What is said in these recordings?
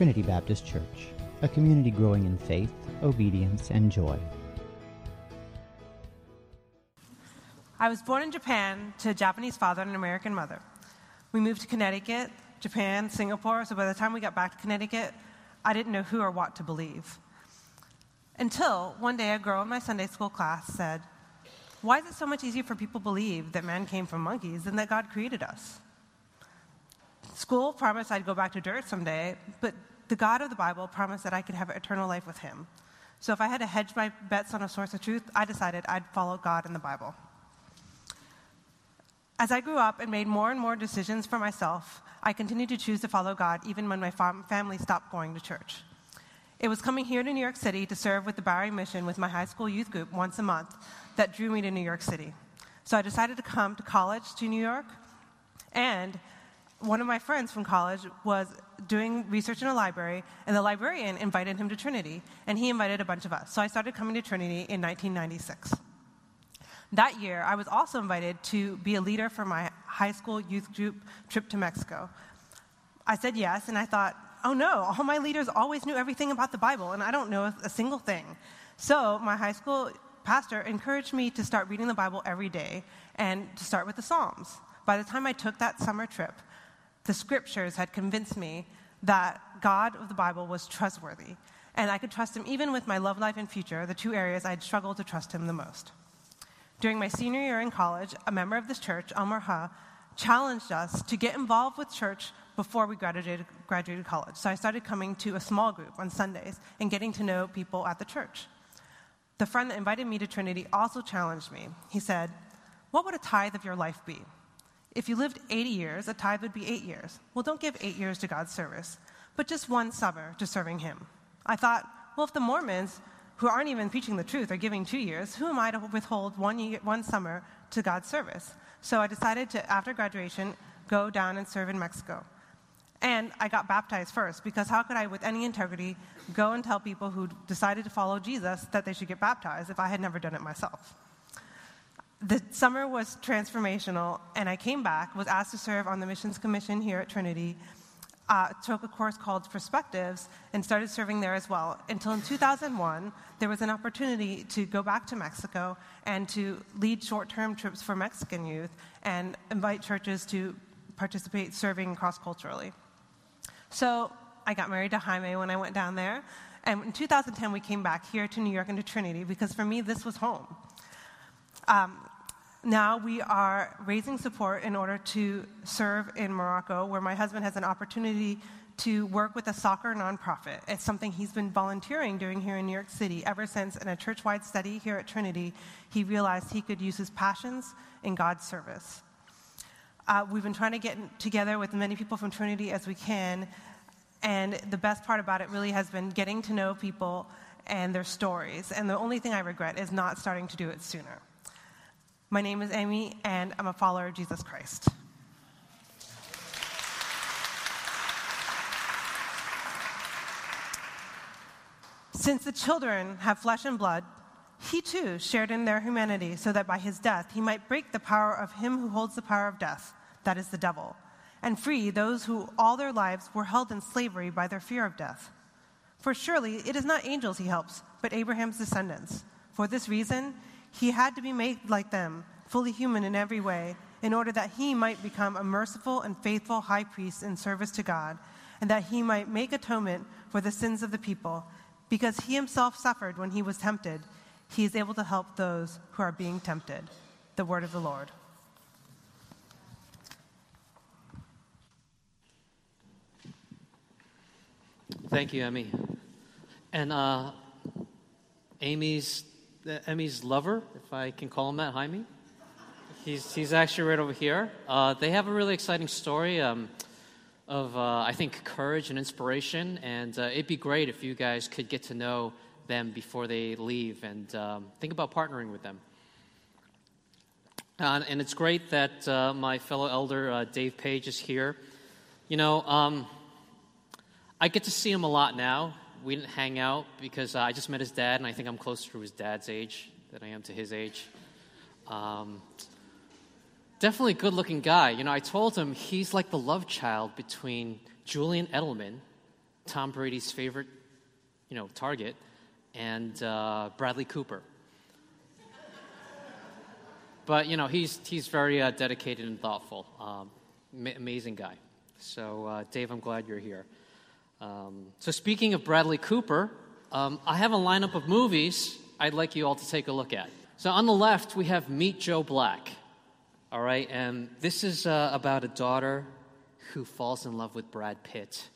Trinity Baptist Church, a community growing in faith, obedience, and joy. I was born in Japan to a Japanese father and an American mother. We moved to Connecticut, Japan, Singapore, so by the time we got back to Connecticut, I didn't know who or what to believe. Until one day, a girl in my Sunday school class said, Why is it so much easier for people to believe that man came from monkeys than that God created us? School promised I'd go back to dirt someday, but the God of the Bible promised that I could have eternal life with him. So if I had to hedge my bets on a source of truth, I decided I'd follow God in the Bible. As I grew up and made more and more decisions for myself, I continued to choose to follow God even when my fam- family stopped going to church. It was coming here to New York City to serve with the Bowery Mission with my high school youth group once a month that drew me to New York City. So I decided to come to college to New York, and one of my friends from college was doing research in a library, and the librarian invited him to Trinity, and he invited a bunch of us. So I started coming to Trinity in 1996. That year, I was also invited to be a leader for my high school youth group trip to Mexico. I said yes, and I thought, oh no, all my leaders always knew everything about the Bible, and I don't know a single thing. So my high school pastor encouraged me to start reading the Bible every day and to start with the Psalms. By the time I took that summer trip, the scriptures had convinced me that God of the Bible was trustworthy, and I could trust him even with my love life and future, the two areas I'd struggled to trust him the most. During my senior year in college, a member of this church, Elmer Ha, challenged us to get involved with church before we graduated, graduated college. So I started coming to a small group on Sundays and getting to know people at the church. The friend that invited me to Trinity also challenged me. He said, What would a tithe of your life be? If you lived 80 years, a tithe would be eight years. Well, don't give eight years to God's service, but just one summer to serving Him. I thought, well, if the Mormons who aren't even preaching the truth are giving two years, who am I to withhold one, year, one summer to God's service? So I decided to, after graduation, go down and serve in Mexico. And I got baptized first because how could I, with any integrity, go and tell people who decided to follow Jesus that they should get baptized if I had never done it myself? The summer was transformational, and I came back, was asked to serve on the Missions Commission here at Trinity, uh, took a course called Perspectives and started serving there as well. Until in 2001, there was an opportunity to go back to Mexico and to lead short term trips for Mexican youth and invite churches to participate serving cross culturally. So I got married to Jaime when I went down there. And in 2010, we came back here to New York and to Trinity because for me, this was home. Um, now we are raising support in order to serve in Morocco, where my husband has an opportunity to work with a soccer nonprofit. It's something he's been volunteering doing here in New York City ever since, in a church wide study here at Trinity, he realized he could use his passions in God's service. Uh, we've been trying to get together with as many people from Trinity as we can, and the best part about it really has been getting to know people and their stories. And the only thing I regret is not starting to do it sooner. My name is Amy, and I'm a follower of Jesus Christ. Since the children have flesh and blood, he too shared in their humanity, so that by his death he might break the power of him who holds the power of death, that is the devil, and free those who all their lives were held in slavery by their fear of death. For surely it is not angels he helps, but Abraham's descendants. For this reason, he had to be made like them, fully human in every way, in order that he might become a merciful and faithful high priest in service to God, and that he might make atonement for the sins of the people. Because he himself suffered when he was tempted, he is able to help those who are being tempted. The word of the Lord. Thank you, Emmy. And uh, Amy's Emmy's lover, if I can call him that, Jaime. He's, he's actually right over here. Uh, they have a really exciting story um, of, uh, I think, courage and inspiration. And uh, it'd be great if you guys could get to know them before they leave and um, think about partnering with them. and it's great that uh, my fellow elder, uh, Dave Page, is here. You know, um, I get to see him a lot now we didn't hang out because uh, I just met his dad, and I think I'm closer to his dad's age than I am to his age. Um, definitely good looking guy. You know, I told him he's like the love child between Julian Edelman Tom Brady's favorite, you know, target, and uh, Bradley Cooper. but you know, he's he's very uh, dedicated and thoughtful. Um, ma- amazing guy. So, uh, Dave, I'm glad you're here. Um, so, speaking of Bradley Cooper, um, I have a lineup of movies I'd like you all to take a look at. So, on the left, we have Meet Joe Black. All right, and this is uh, about a daughter who falls in love with Brad Pitt,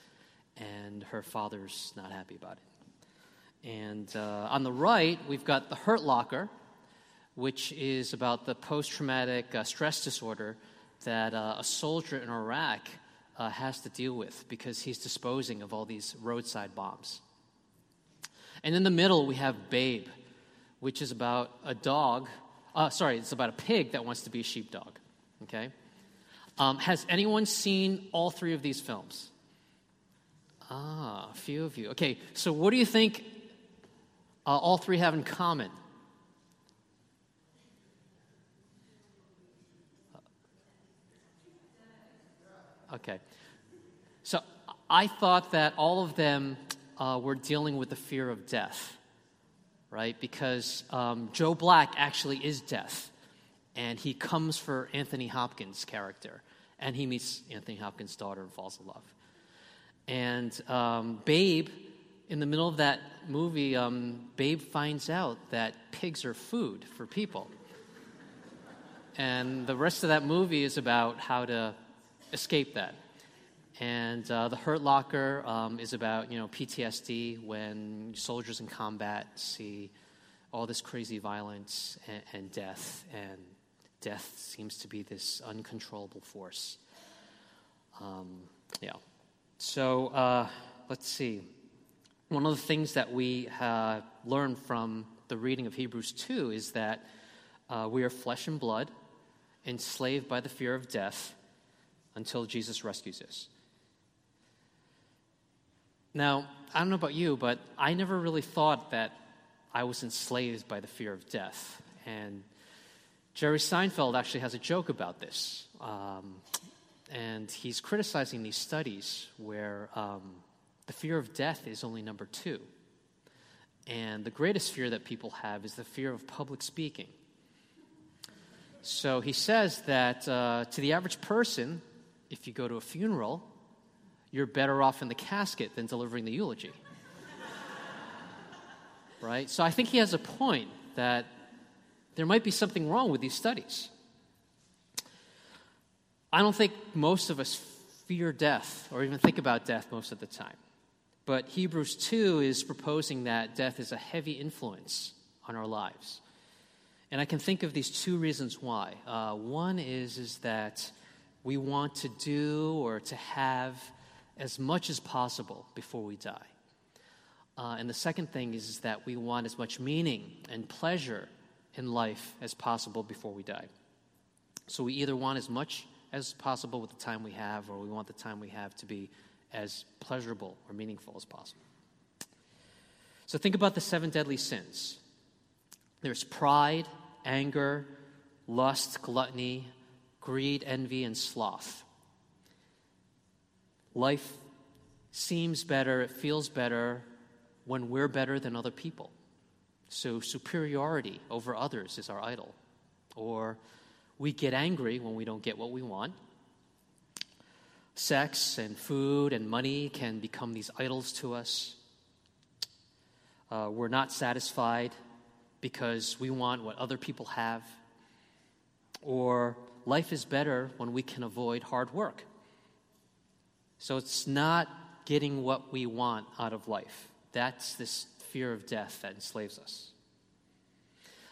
and her father's not happy about it. And uh, on the right, we've got The Hurt Locker, which is about the post traumatic uh, stress disorder that uh, a soldier in Iraq uh, has to deal with because he's disposing of all these roadside bombs. And in the middle, we have Babe, which is about a dog. Uh, sorry, it's about a pig that wants to be a sheepdog. Okay? Um, has anyone seen all three of these films? Ah, a few of you. Okay, so what do you think uh, all three have in common? Okay. So I thought that all of them uh, were dealing with the fear of death, right? Because um, Joe Black actually is death, and he comes for Anthony Hopkins' character, and he meets Anthony Hopkins' daughter and falls in love. And um, Babe, in the middle of that movie, um, Babe finds out that pigs are food for people. And the rest of that movie is about how to escape that. And uh, the Hurt Locker um, is about you know PTSD when soldiers in combat see all this crazy violence and, and death, and death seems to be this uncontrollable force. Um, yeah. So uh, let's see. One of the things that we uh, learn from the reading of Hebrews 2 is that uh, we are flesh and blood, enslaved by the fear of death until Jesus rescues us. Now, I don't know about you, but I never really thought that I was enslaved by the fear of death. And Jerry Seinfeld actually has a joke about this. Um, and he's criticizing these studies where um, the fear of death is only number two. And the greatest fear that people have is the fear of public speaking. So he says that uh, to the average person, if you go to a funeral, you're better off in the casket than delivering the eulogy. right? So I think he has a point that there might be something wrong with these studies. I don't think most of us fear death or even think about death most of the time. But Hebrews 2 is proposing that death is a heavy influence on our lives. And I can think of these two reasons why. Uh, one is, is that we want to do or to have as much as possible before we die. Uh, and the second thing is, is that we want as much meaning and pleasure in life as possible before we die. So we either want as much as possible with the time we have, or we want the time we have to be as pleasurable or meaningful as possible. So think about the seven deadly sins there's pride, anger, lust, gluttony, greed, envy, and sloth. Life seems better, it feels better when we're better than other people. So, superiority over others is our idol. Or we get angry when we don't get what we want. Sex and food and money can become these idols to us. Uh, we're not satisfied because we want what other people have. Or life is better when we can avoid hard work. So it's not getting what we want out of life. That's this fear of death that enslaves us.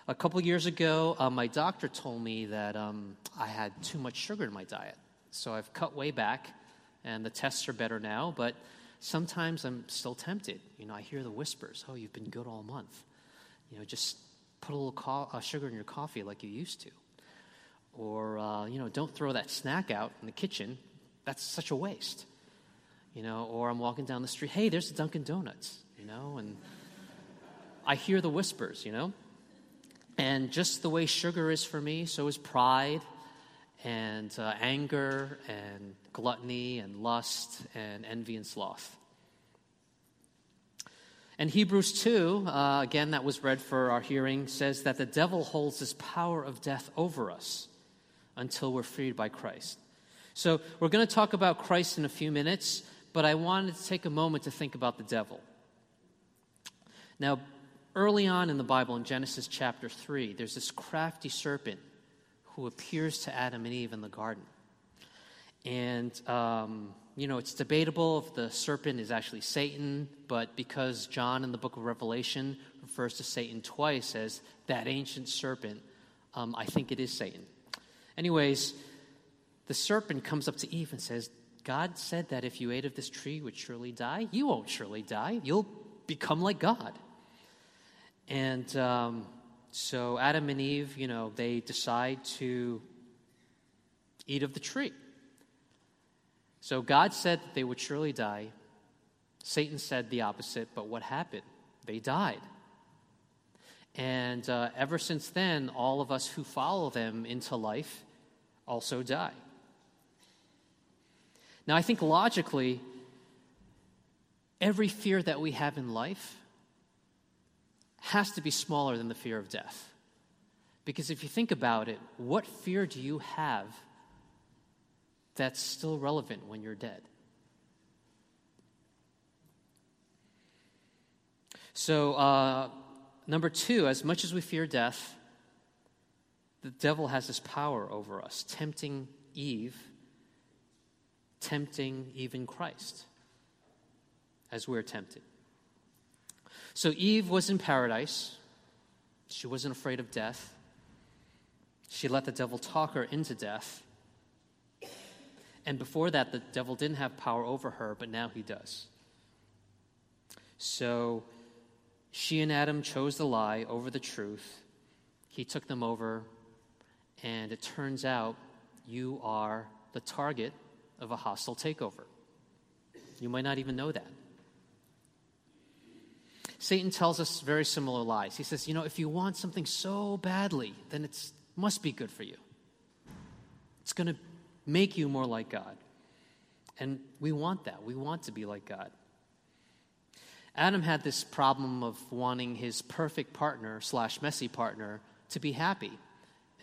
A couple years ago, uh, my doctor told me that um, I had too much sugar in my diet. So I've cut way back, and the tests are better now, but sometimes I'm still tempted. You know, I hear the whispers, oh, you've been good all month. You know, just put a little co- uh, sugar in your coffee like you used to. Or, uh, you know, don't throw that snack out in the kitchen. That's such a waste you know, or I'm walking down the street, hey, there's the Dunkin' Donuts, you know, and I hear the whispers, you know. And just the way sugar is for me, so is pride and uh, anger and gluttony and lust and envy and sloth. And Hebrews 2, uh, again, that was read for our hearing, says that the devil holds this power of death over us until we're freed by Christ. So we're going to talk about Christ in a few minutes, but I wanted to take a moment to think about the devil. Now, early on in the Bible, in Genesis chapter 3, there's this crafty serpent who appears to Adam and Eve in the garden. And, um, you know, it's debatable if the serpent is actually Satan, but because John in the book of Revelation refers to Satan twice as that ancient serpent, um, I think it is Satan. Anyways, the serpent comes up to Eve and says, God said that if you ate of this tree, you would surely die. You won't surely die. You'll become like God. And um, so Adam and Eve, you know, they decide to eat of the tree. So God said that they would surely die. Satan said the opposite, but what happened? They died. And uh, ever since then, all of us who follow them into life also die. Now, I think logically, every fear that we have in life has to be smaller than the fear of death. Because if you think about it, what fear do you have that's still relevant when you're dead? So, uh, number two, as much as we fear death, the devil has this power over us, tempting Eve tempting even Christ as we're tempted. So Eve was in paradise. She wasn't afraid of death. She let the devil talk her into death. And before that, the devil didn't have power over her, but now he does. So she and Adam chose the lie over the truth. He took them over, and it turns out you are the target of a hostile takeover. You might not even know that. Satan tells us very similar lies. He says, you know, if you want something so badly, then it must be good for you. It's going to make you more like God. And we want that. We want to be like God. Adam had this problem of wanting his perfect partner slash messy partner to be happy.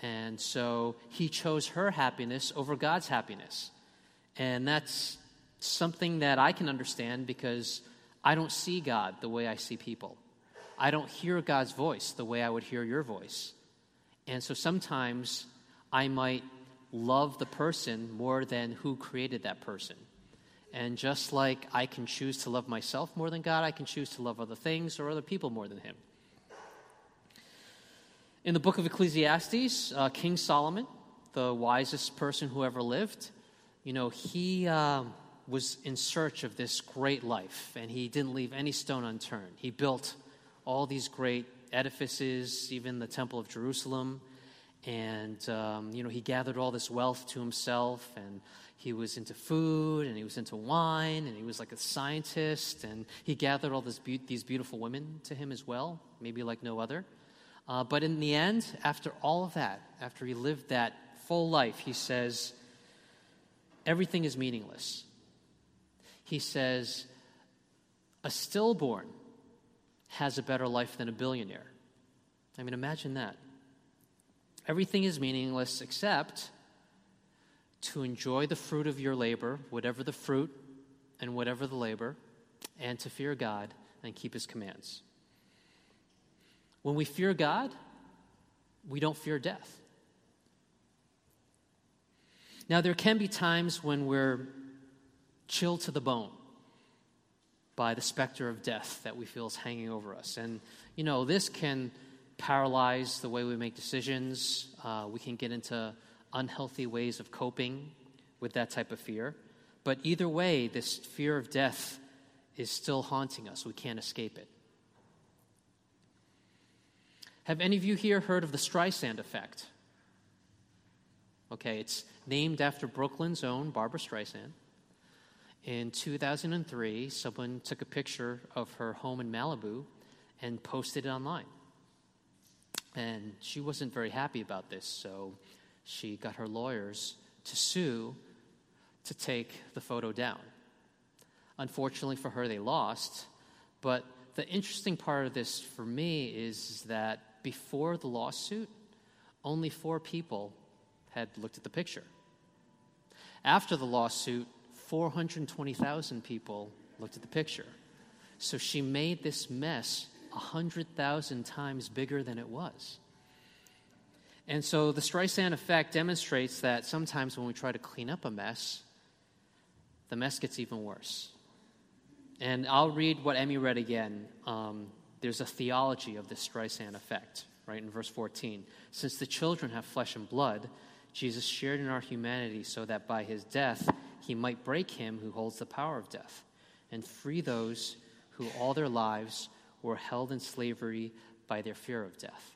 And so he chose her happiness over God's happiness. And that's something that I can understand because I don't see God the way I see people. I don't hear God's voice the way I would hear your voice. And so sometimes I might love the person more than who created that person. And just like I can choose to love myself more than God, I can choose to love other things or other people more than Him. In the book of Ecclesiastes, uh, King Solomon, the wisest person who ever lived, you know, he uh, was in search of this great life, and he didn't leave any stone unturned. He built all these great edifices, even the Temple of Jerusalem, and, um, you know, he gathered all this wealth to himself, and he was into food, and he was into wine, and he was like a scientist, and he gathered all be- these beautiful women to him as well, maybe like no other. Uh, but in the end, after all of that, after he lived that full life, he says, everything is meaningless. He says, a stillborn has a better life than a billionaire. I mean, imagine that. Everything is meaningless except to enjoy the fruit of your labor, whatever the fruit and whatever the labor, and to fear God and keep his commands. When we fear God, we don't fear death. Now, there can be times when we're chilled to the bone by the specter of death that we feel is hanging over us. And, you know, this can paralyze the way we make decisions. Uh, we can get into unhealthy ways of coping with that type of fear. But either way, this fear of death is still haunting us. We can't escape it. Have any of you here heard of the Streisand effect? Okay, it's named after Brooklyn's own Barbra Streisand. In 2003, someone took a picture of her home in Malibu and posted it online. And she wasn't very happy about this, so she got her lawyers to sue to take the photo down. Unfortunately for her, they lost, but the interesting part of this for me is that before the lawsuit, only four people had looked at the picture. After the lawsuit, 420,000 people looked at the picture. So she made this mess 100,000 times bigger than it was. And so the Streisand effect demonstrates that sometimes when we try to clean up a mess, the mess gets even worse. And I'll read what Emmy read again. Um, there's a theology of the Streisand effect, right, in verse 14. Since the children have flesh and blood, Jesus shared in our humanity so that by his death he might break him who holds the power of death and free those who all their lives were held in slavery by their fear of death.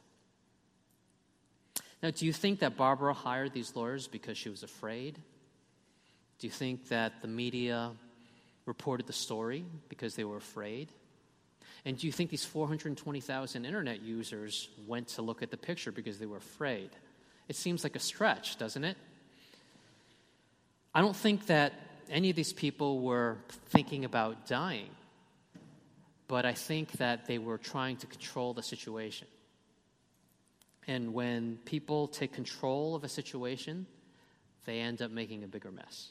Now, do you think that Barbra hired these lawyers because she was afraid? Do you think that the media reported the story because they were afraid? And do you think these 420,000 internet users went to look at the picture because they were afraid? It seems like a stretch, doesn't it? I don't think that any of these people were thinking about dying, but I think that they were trying to control the situation. And when people take control of a situation, they end up making a bigger mess.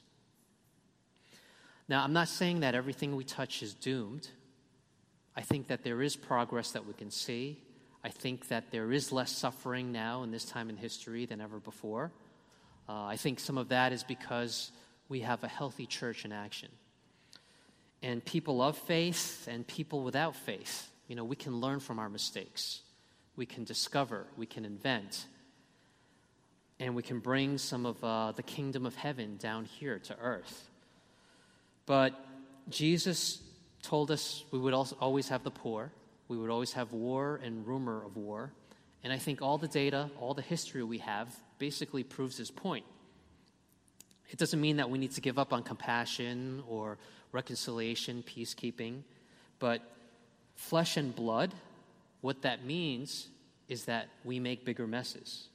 Now, I'm not saying that everything we touch is doomed. I think that there is progress that we can see. I think that there is less suffering now in this time in history than ever before. Uh, I think some of that is because we have a healthy church in action. And people of faith and people without faith, you know, we can learn from our mistakes. We can discover, we can invent, and we can bring some of uh, the kingdom of heaven down here to earth. But Jesus told us we would also always have the poor, we would always have war and rumor of war. And I think all the data, all the history we have, basically proves his point. It doesn't mean that we need to give up on compassion or reconciliation, peacekeeping, but flesh and blood, what that means is that we make bigger messes.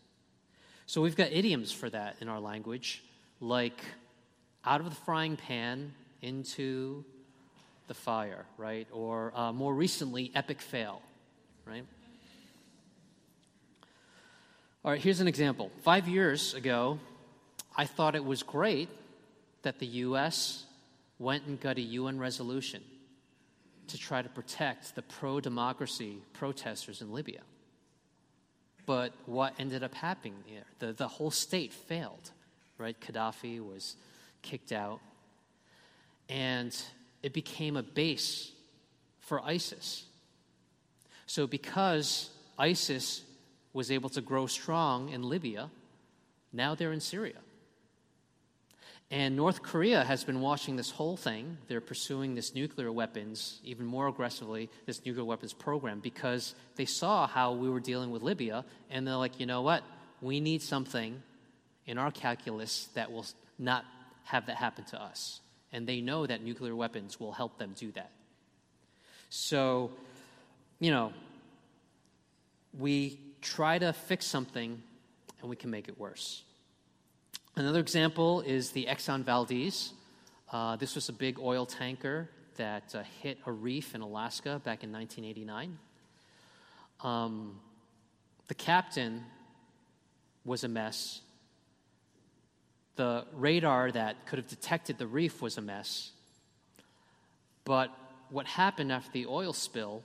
So we've got idioms for that in our language, like out of the frying pan into the fire, right? Or uh, more recently, epic fail, right? All right, here's an example. Five years ago, I thought it was great that the U.S. went and got a UN resolution to try to protect the pro democracy protesters in Libya. But what ended up happening there? The, the whole state failed, right? Gaddafi was kicked out. And it became a base for ISIS. So, because ISIS was able to grow strong in Libya, now they're in Syria. And North Korea has been watching this whole thing. They're pursuing this nuclear weapons even more aggressively, this nuclear weapons program, because they saw how we were dealing with Libya, and they're like, you know what? We need something in our calculus that will not have that happen to us and they know that nuclear weapons will help them do that. So, you know, we try to fix something and we can make it worse. Another example is the Exxon Valdez. Uh, this was a big oil tanker that uh, hit a reef in Alaska back in 1989. Um, the captain was a mess, the radar that could have detected the reef was a mess. But what happened after the oil spill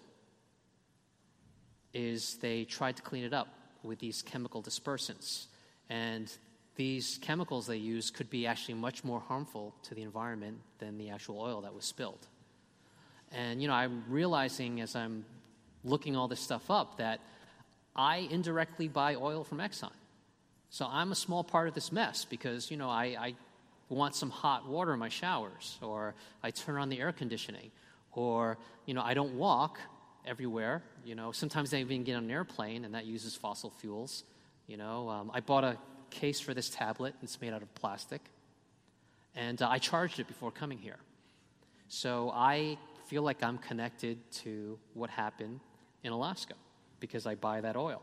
is they tried to clean it up with these chemical dispersants. And these chemicals they use could be actually much more harmful to the environment than the actual oil that was spilled. And, you know, I'm realizing as I'm looking all this stuff up that I indirectly buy oil from Exxon. So I'm a small part of this mess because, you know, I, I want some hot water in my showers, or I turn on the air conditioning, or, you know, I don't walk everywhere. You know, sometimes I even get on an airplane and that uses fossil fuels. You know, um, I bought a case for this tablet, it's made out of plastic, and uh, I charged it before coming here. So I feel like I'm connected to what happened in Alaska because I buy that oil.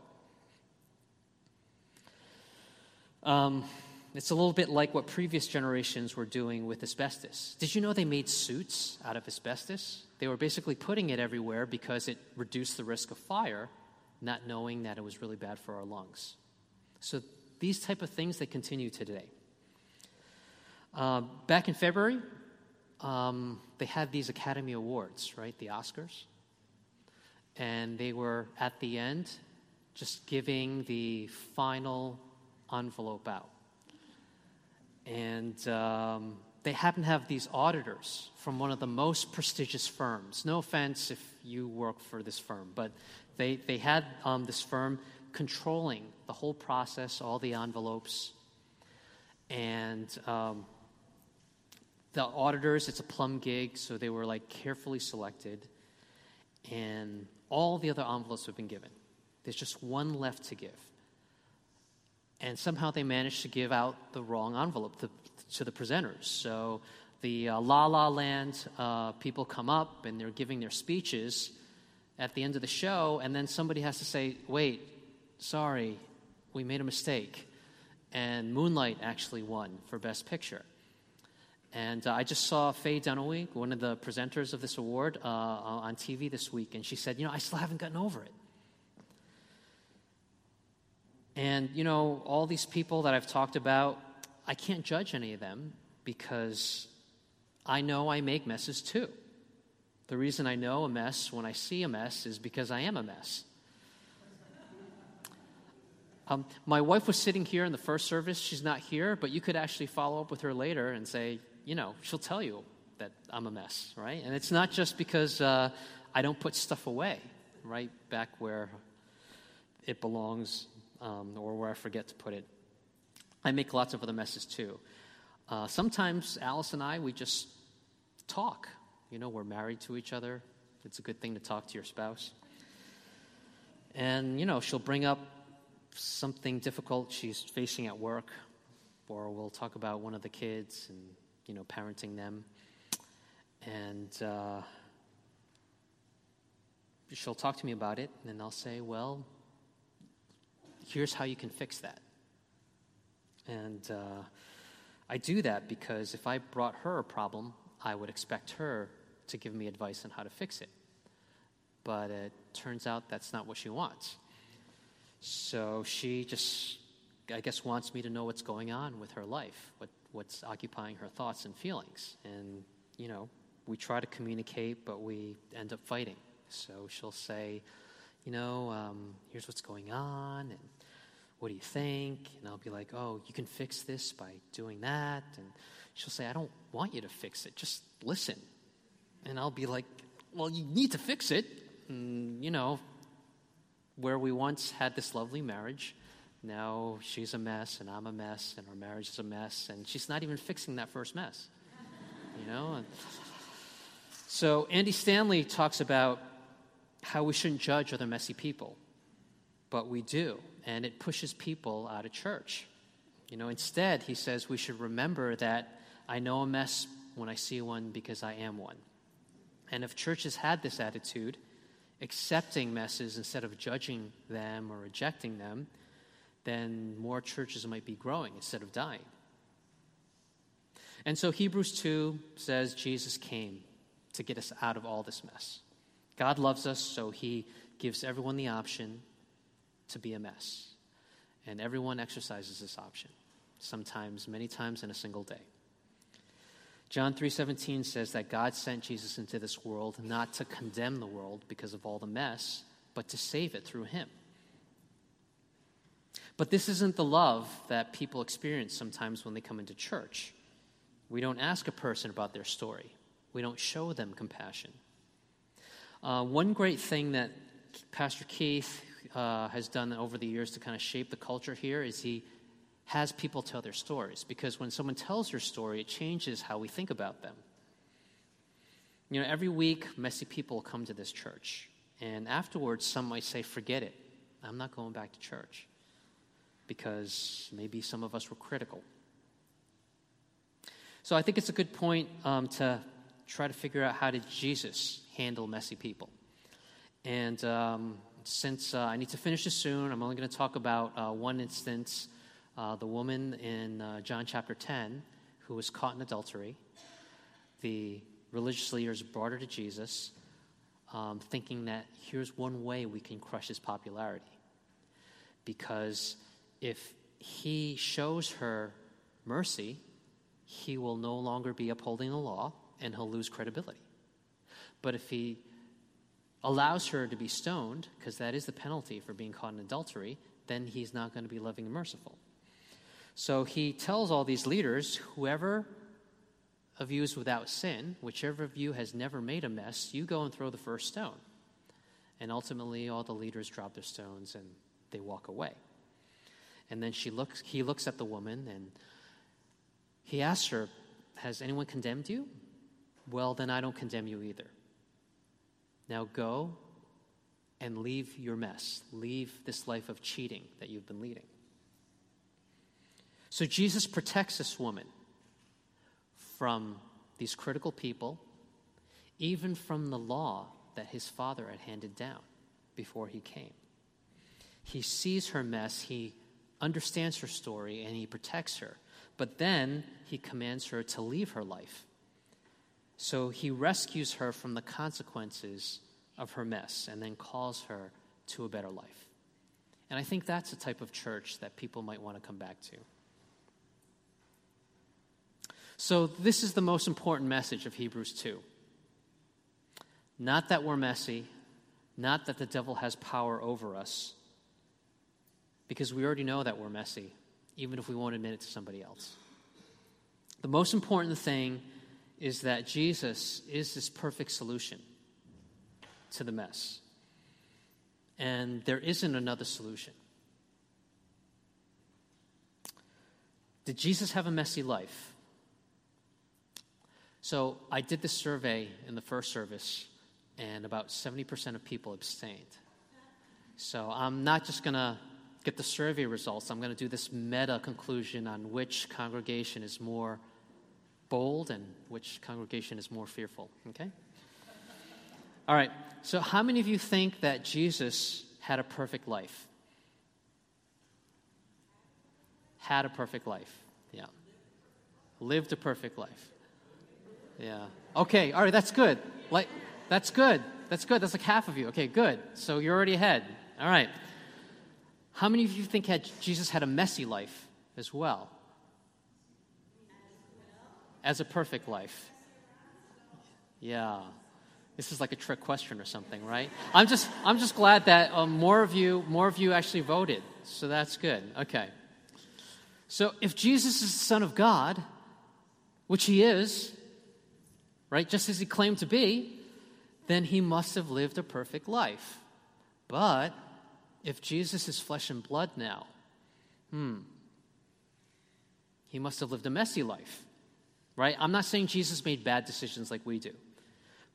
Um, it's a little bit like what previous generations were doing with asbestos. Did you know they made suits out of asbestos? They were basically putting it everywhere because it reduced the risk of fire, not knowing that it was really bad for our lungs. So these type of things that continue today. Uh, back in February, um, they had these Academy Awards, right? The Oscars. And they were at the end just giving the final envelope out. And um, they happen to have these auditors from one of the most prestigious firms. No offense if you work for this firm, but they, they had um, this firm controlling the whole process, all the envelopes. And um, the auditors, it's a plum gig, so they were like carefully selected. And all the other envelopes have been given. There's just one left to give. And somehow they managed to give out the wrong envelope to, to the presenters. So the uh, La La Land uh, people come up and they're giving their speeches at the end of the show, and then somebody has to say, Wait, sorry, we made a mistake. And Moonlight actually won for Best Picture. And uh, I just saw Faye Dunaway, one of the presenters of this award, uh, on TV this week, and she said, You know, I still haven't gotten over it. And, you know, all these people that I've talked about, I can't judge any of them because I know I make messes too. The reason I know a mess when I see a mess is because I am a mess. Um, my wife was sitting here in the first service. She's not here, but you could actually follow up with her later and say, you know, she'll tell you that I'm a mess, right? And it's not just because uh, I don't put stuff away, right, back where it belongs um, or where I forget to put it. I make lots of other messes too. Uh, sometimes Alice and I, we just talk. You know, we're married to each other. It's a good thing to talk to your spouse. And, you know, she'll bring up something difficult she's facing at work, or we'll talk about one of the kids and, you know, parenting them. And uh, she'll talk to me about it, and then I'll say, well, here's how you can fix that. And uh, I do that because if I brought her a problem, I would expect her to give me advice on how to fix it. But it turns out that's not what she wants. So she just, I guess, wants me to know what's going on with her life, what, what's occupying her thoughts and feelings. And, you know, we try to communicate, but we end up fighting. So she'll say, you know, um, here's what's going on, and what do you think? And I'll be like, oh, you can fix this by doing that. And she'll say, I don't want you to fix it, just listen. And I'll be like, well, you need to fix it. And, you know, where we once had this lovely marriage, now she's a mess and I'm a mess and our marriage is a mess and she's not even fixing that first mess. You know? So Andy Stanley talks about how we shouldn't judge other messy people, but we do, and it pushes people out of church. You know, instead, he says we should remember that I know a mess when I see one because I am one. And if churches had this attitude, accepting messes instead of judging them or rejecting them, then more churches might be growing instead of dying. And so Hebrews 2 says Jesus came to get us out of all this mess. God loves us, so he gives everyone the option to be a mess. And everyone exercises this option, sometimes many times in a single day. John 3:17 says that God sent Jesus into this world not to condemn the world because of all the mess, but to save it through him. But this isn't the love that people experience sometimes when they come into church. We don't ask a person about their story. We don't show them compassion. Uh, one great thing that Pastor Keith uh, has done over the years to kind of shape the culture here is he has people tell their stories. Because when someone tells their story, it changes how we think about them. You know, every week, messy people come to this church. And afterwards, some might say, forget it. I'm not going back to church. Because maybe some of us were critical. So I think it's a good point um, to try to figure out how did Jesus handle messy people. And um, since uh, I need to finish this soon, I'm only going to talk about uh, one instance uh, the woman in uh, John chapter 10 who was caught in adultery. The religious leaders brought her to Jesus, um, thinking that here's one way we can crush his popularity. Because if he shows her mercy, he will no longer be upholding the law and he'll lose credibility. But if he allows her to be stoned, because that is the penalty for being caught in adultery, then he's not going to be loving and merciful. So he tells all these leaders whoever of you is without sin, whichever of you has never made a mess, you go and throw the first stone. And ultimately, all the leaders drop their stones and they walk away. And then she looks, he looks at the woman and he asks her, Has anyone condemned you? Well, then I don't condemn you either. Now go and leave your mess. Leave this life of cheating that you've been leading. So Jesus protects this woman from these critical people, even from the law that his father had handed down before he came. He sees her mess, he understands her story, and he protects her. But then he commands her to leave her life so he rescues her from the consequences of her mess and then calls her to a better life. And I think that's a type of church that people might want to come back to. So, this is the most important message of Hebrews 2. Not that we're messy, not that the devil has power over us, because we already know that we're messy, even if we won't admit it to somebody else. The most important thing is that Jesus is this perfect solution to the mess. And there isn't another solution. Did Jesus have a messy life? So I did this survey in the first service, and about 70% of people abstained. So I'm not just going to get the survey results, I'm going to do this meta conclusion on which congregation is more bold and which congregation is more fearful, okay? All right, so how many of you think that Jesus had a perfect life? Had a perfect life, yeah. Lived a perfect life. Yeah. Okay, all right, that's good. Like, that's good. That's good. That's like half of you. Okay, good. So you're already ahead. All right. How many of you think had, Jesus had a messy life as well? as a perfect life? Yeah. This is like a trick question or something, right? I'm just, I'm just glad that um, more of you, more of you actually voted. So that's good. Okay. So if Jesus is the Son of God, which he is, right, just as he claimed to be, then he must have lived a perfect life. But if Jesus is flesh and blood now, hmm, he must have lived a messy life right? I'm not saying Jesus made bad decisions like we do.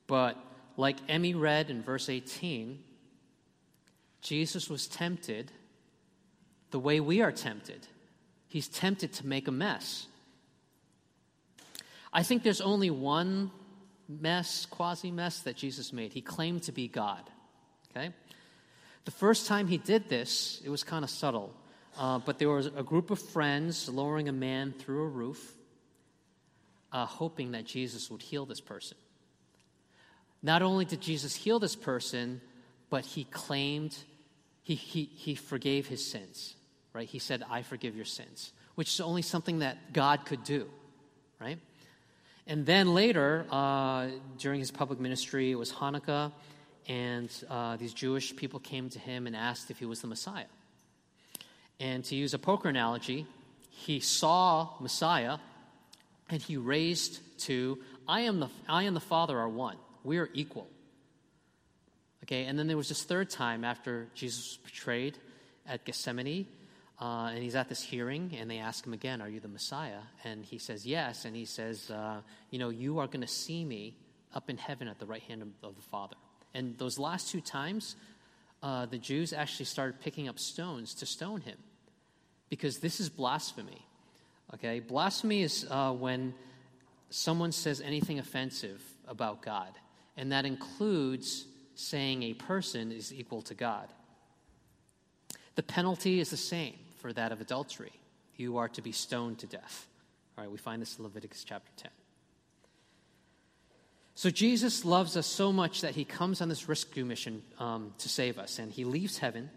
But like Emmy read in verse 18, Jesus was tempted the way we are tempted. He's tempted to make a mess. I think there's only one mess, quasi mess, that Jesus made. He claimed to be God. Okay? The first time he did this, it was kind of subtle. Uh, but there was a group of friends lowering a man through a roof uh, hoping that Jesus would heal this person. Not only did Jesus heal this person, but he claimed, he, he, he forgave his sins, right? He said, I forgive your sins, which is only something that God could do, right? And then later, uh, during his public ministry, it was Hanukkah, and uh, these Jewish people came to him and asked if he was the Messiah. And to use a poker analogy, he saw Messiah and he raised to, I am the, I and the Father are one. We are equal. Okay, and then there was this third time after Jesus was betrayed at Gethsemane, uh, and he's at this hearing, and they ask him again, Are you the Messiah? And he says, Yes. And he says, uh, You know, you are going to see me up in heaven at the right hand of, of the Father. And those last two times, uh, the Jews actually started picking up stones to stone him because this is blasphemy. Okay, blasphemy is uh, when someone says anything offensive about God, and that includes saying a person is equal to God. The penalty is the same for that of adultery. you are to be stoned to death. All right, we find this in Leviticus chapter 10. So Jesus loves us so much that he comes on this rescue mission um, to save us, and he leaves heaven.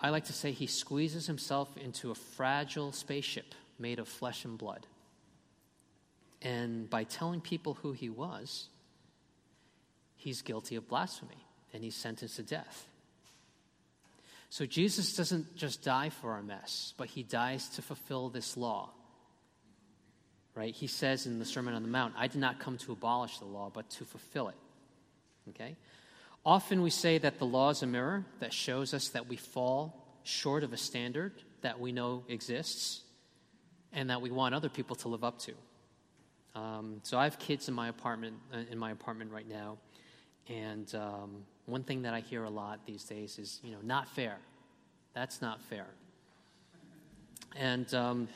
I like to say he squeezes himself into a fragile spaceship made of flesh and blood. And by telling people who he was, he's guilty of blasphemy and he's sentenced to death. So Jesus doesn't just die for our mess, but he dies to fulfill this law right? He says in the Sermon on the Mount, I did not come to abolish the law, but to fulfill it. Okay? Often we say that the law is a mirror that shows us that we fall short of a standard that we know exists and that we want other people to live up to. Um, so I have kids in my apartment uh, in my apartment right now, and um, one thing that I hear a lot these days is, you know, not fair. That's not fair. And um,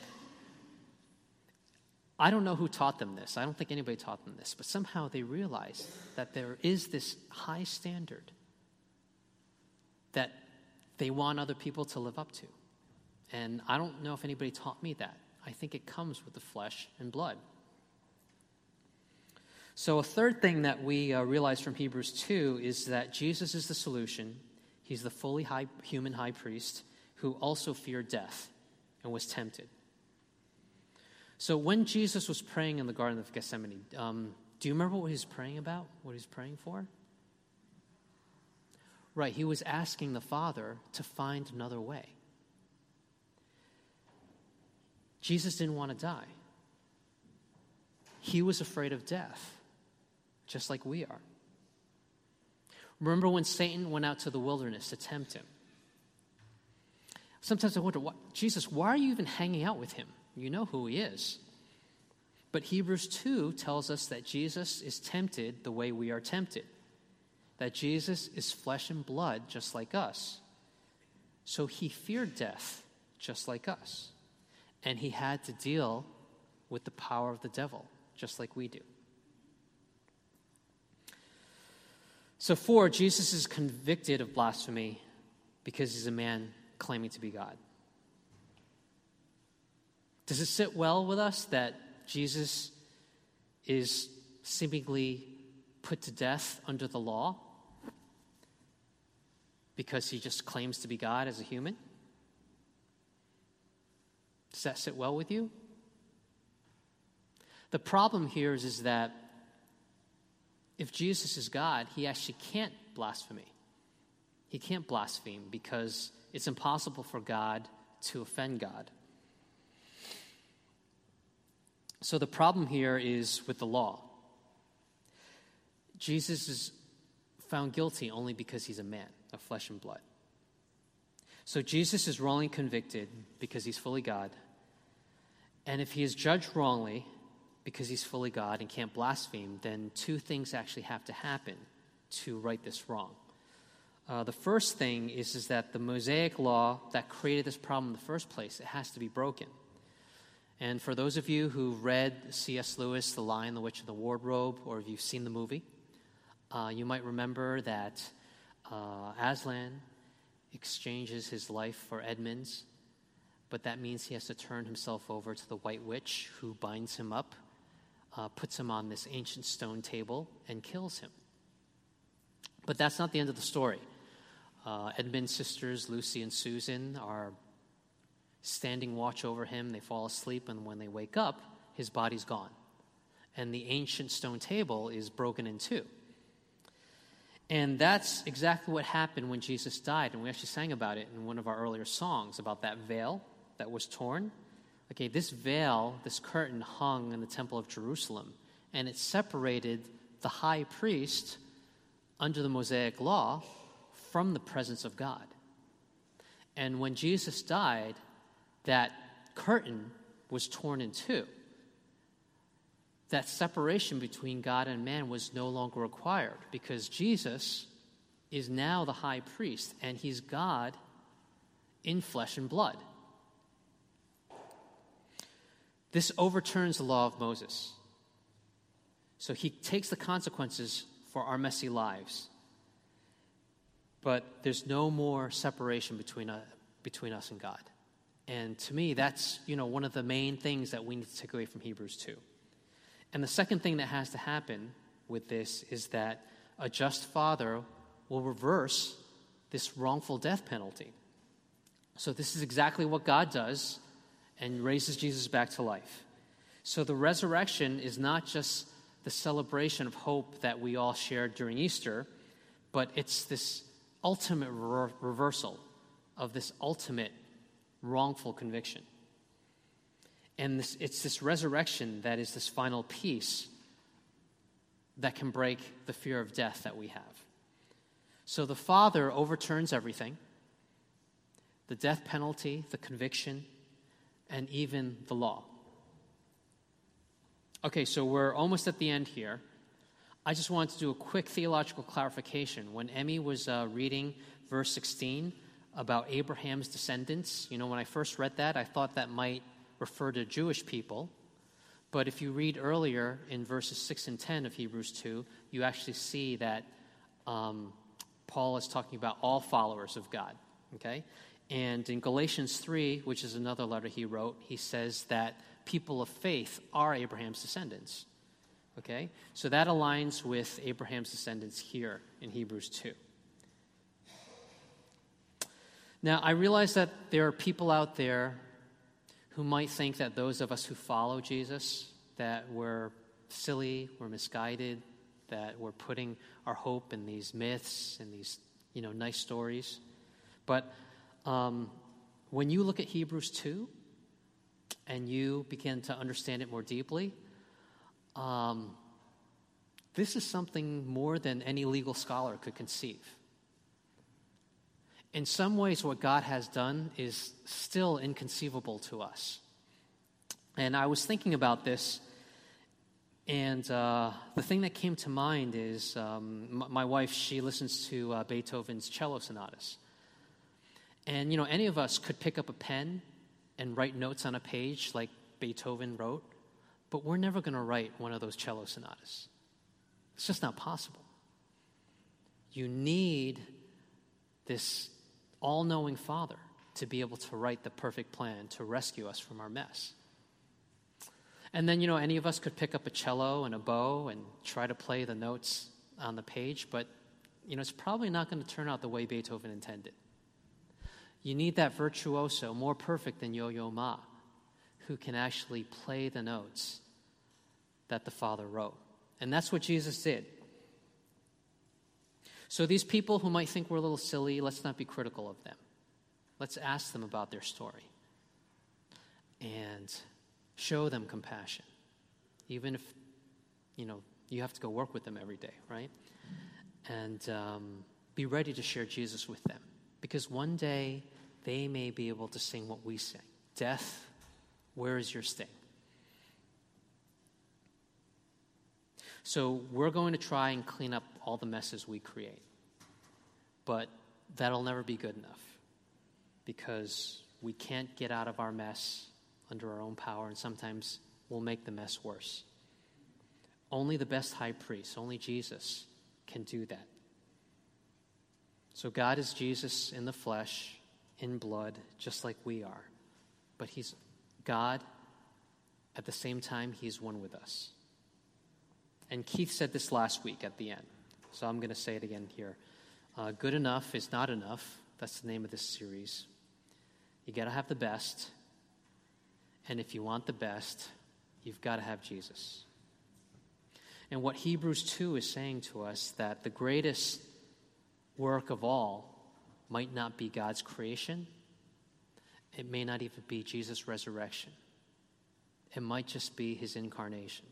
I don't know who taught them this. I don't think anybody taught them this, but somehow they realized that there is this high standard that they want other people to live up to. And I don't know if anybody taught me that. I think it comes with the flesh and blood. So, a third thing that we uh, realize from Hebrews 2 is that Jesus is the solution. He's the fully high, human high priest who also feared death and was tempted. So when Jesus was praying in the Garden of Gethsemane, um, do you remember what he was praying about? What he was praying for? Right, he was asking the Father to find another way. Jesus didn't want to die. He was afraid of death, just like we are. Remember when Satan went out to the wilderness to tempt him? Sometimes I wonder, Jesus, why are you even hanging out with him? You know who he is. But Hebrews 2 tells us that Jesus is tempted the way we are tempted, that Jesus is flesh and blood just like us. So he feared death just like us. And he had to deal with the power of the devil just like we do. So, four, Jesus is convicted of blasphemy because he's a man claiming to be God. Does it sit well with us that Jesus is seemingly put to death under the law because he just claims to be God as a human? Does that sit well with you? The problem here is, is that if Jesus is God, he actually can't blaspheme. He can't blaspheme because it's impossible for God to offend God. So the problem here is with the law. Jesus is found guilty only because he's a man of flesh and blood. So Jesus is wrongly convicted because he's fully God. And if he is judged wrongly because he's fully God and can't blaspheme, then two things actually have to happen to right this wrong. Uh, the first thing is, is that the Mosaic law that created this problem in the first place, it has to be broken. And for those of you who read C.S. Lewis, The Lion, the Witch, and the Wardrobe, or if you've seen the movie, uh, you might remember that uh, Aslan exchanges his life for Edmund's, but that means he has to turn himself over to the White Witch, who binds him up, uh, puts him on this ancient stone table, and kills him. But that's not the end of the story. Uh, Edmund's sisters, Lucy and Susan, are standing watch over him. They fall asleep, and when they wake up, his body's gone. And the ancient stone table is broken in two. And that's exactly what happened when Jesus died. And we actually sang about it in one of our earlier songs about that veil that was torn. Okay, this veil, this curtain hung in the temple of Jerusalem, and it separated the high priest under the Mosaic law from the presence of God. And when Jesus died, that curtain was torn in two. That separation between God and man was no longer required because Jesus is now the high priest and he's God in flesh and blood. This overturns the law of Moses. So he takes the consequences for our messy lives. But there's no more separation between, uh, between us and God And to me, that's you know one of the main things that we need to take away from Hebrews 2. And the second thing that has to happen with this is that a just father will reverse this wrongful death penalty. So, this is exactly what God does and raises Jesus back to life. So, the resurrection is not just the celebration of hope that we all shared during Easter, but it's this ultimate re- reversal of this ultimate wrongful conviction. And this, it's this resurrection that is this final piece that can break the fear of death that we have. So the Father overturns everything the death penalty, the conviction, and even the law. Okay, so we're almost at the end here. I just wanted to do a quick theological clarification. When Emmy was uh, reading verse 16 about Abraham's descendants, you know, when I first read that, I thought that might refer to Jewish people. But if you read earlier in verses 6 and 10 of Hebrews 2, you actually see that um, Paul is talking about all followers of God. Okay? And in Galatians 3, which is another letter he wrote, he says that people of faith are Abraham's descendants. Okay? So that aligns with Abraham's descendants here in Hebrews 2. Now, I realize that there are people out there who might think that those of us who follow Jesus, that we're silly, we're misguided, that we're putting our hope in these myths and these, you know, nice stories. But um, when you look at Hebrews 2 and you begin to understand it more deeply, um, this is something more than any legal scholar could conceive. In some ways, what God has done is still inconceivable to us. And I was thinking about this, and uh, the thing that came to mind is um, my wife, she listens to uh, Beethoven's cello sonatas. And, you know, any of us could pick up a pen and write notes on a page like Beethoven wrote, but we're never going to write one of those cello sonatas. It's just not possible. You need this all knowing Father to be able to write the perfect plan to rescue us from our mess. And then, you know, any of us could pick up a cello and a bow and try to play the notes on the page, but, you know, it's probably not going to turn out the way Beethoven intended. You need that virtuoso, more perfect than Yo Yo Ma, who can actually play the notes that the Father wrote. And that's what Jesus did. So, these people who might think we're a little silly, let's not be critical of them. Let's ask them about their story and show them compassion, even if, you know, you have to go work with them every day, right? And um, be ready to share Jesus with them because one day they may be able to sing what we sing Death, where is your sting? So we're going to try and clean up all the messes we create. But that'll never be good enough because we can't get out of our mess under our own power, and sometimes we'll make the mess worse. Only the best high priest, only Jesus, can do that. So God is Jesus in the flesh, in blood, just like we are. But He's God. At the same time, He's one with us. And Keith said this last week at the end. So I'm going to say it again here. Uh, good enough is not enough. That's the name of this series. You got to have the best. And if you want the best, you've got to have Jesus. And what Hebrews 2 is saying to us that the greatest work of all might not be God's creation. It may not even be Jesus' resurrection. It might just be his incarnation.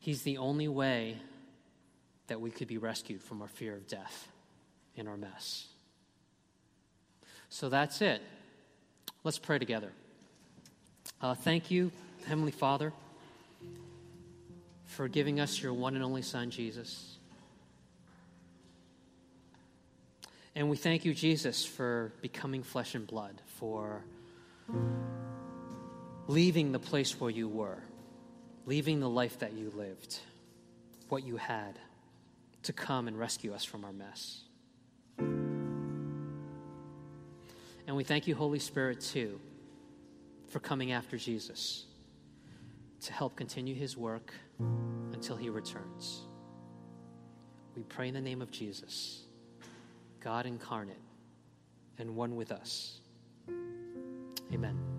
He's the only way that we could be rescued from our fear of death in our mess. So that's it. Let's pray together. Uh, thank you, Heavenly Father, for giving us your one and only Son, Jesus. And we thank you, Jesus, for becoming flesh and blood, for leaving the place where you were leaving the life that you lived, what you had, to come and rescue us from our mess. And we thank you, Holy Spirit, too, for coming after Jesus to help continue his work until he returns. We pray in the name of Jesus, God incarnate and one with us. Amen.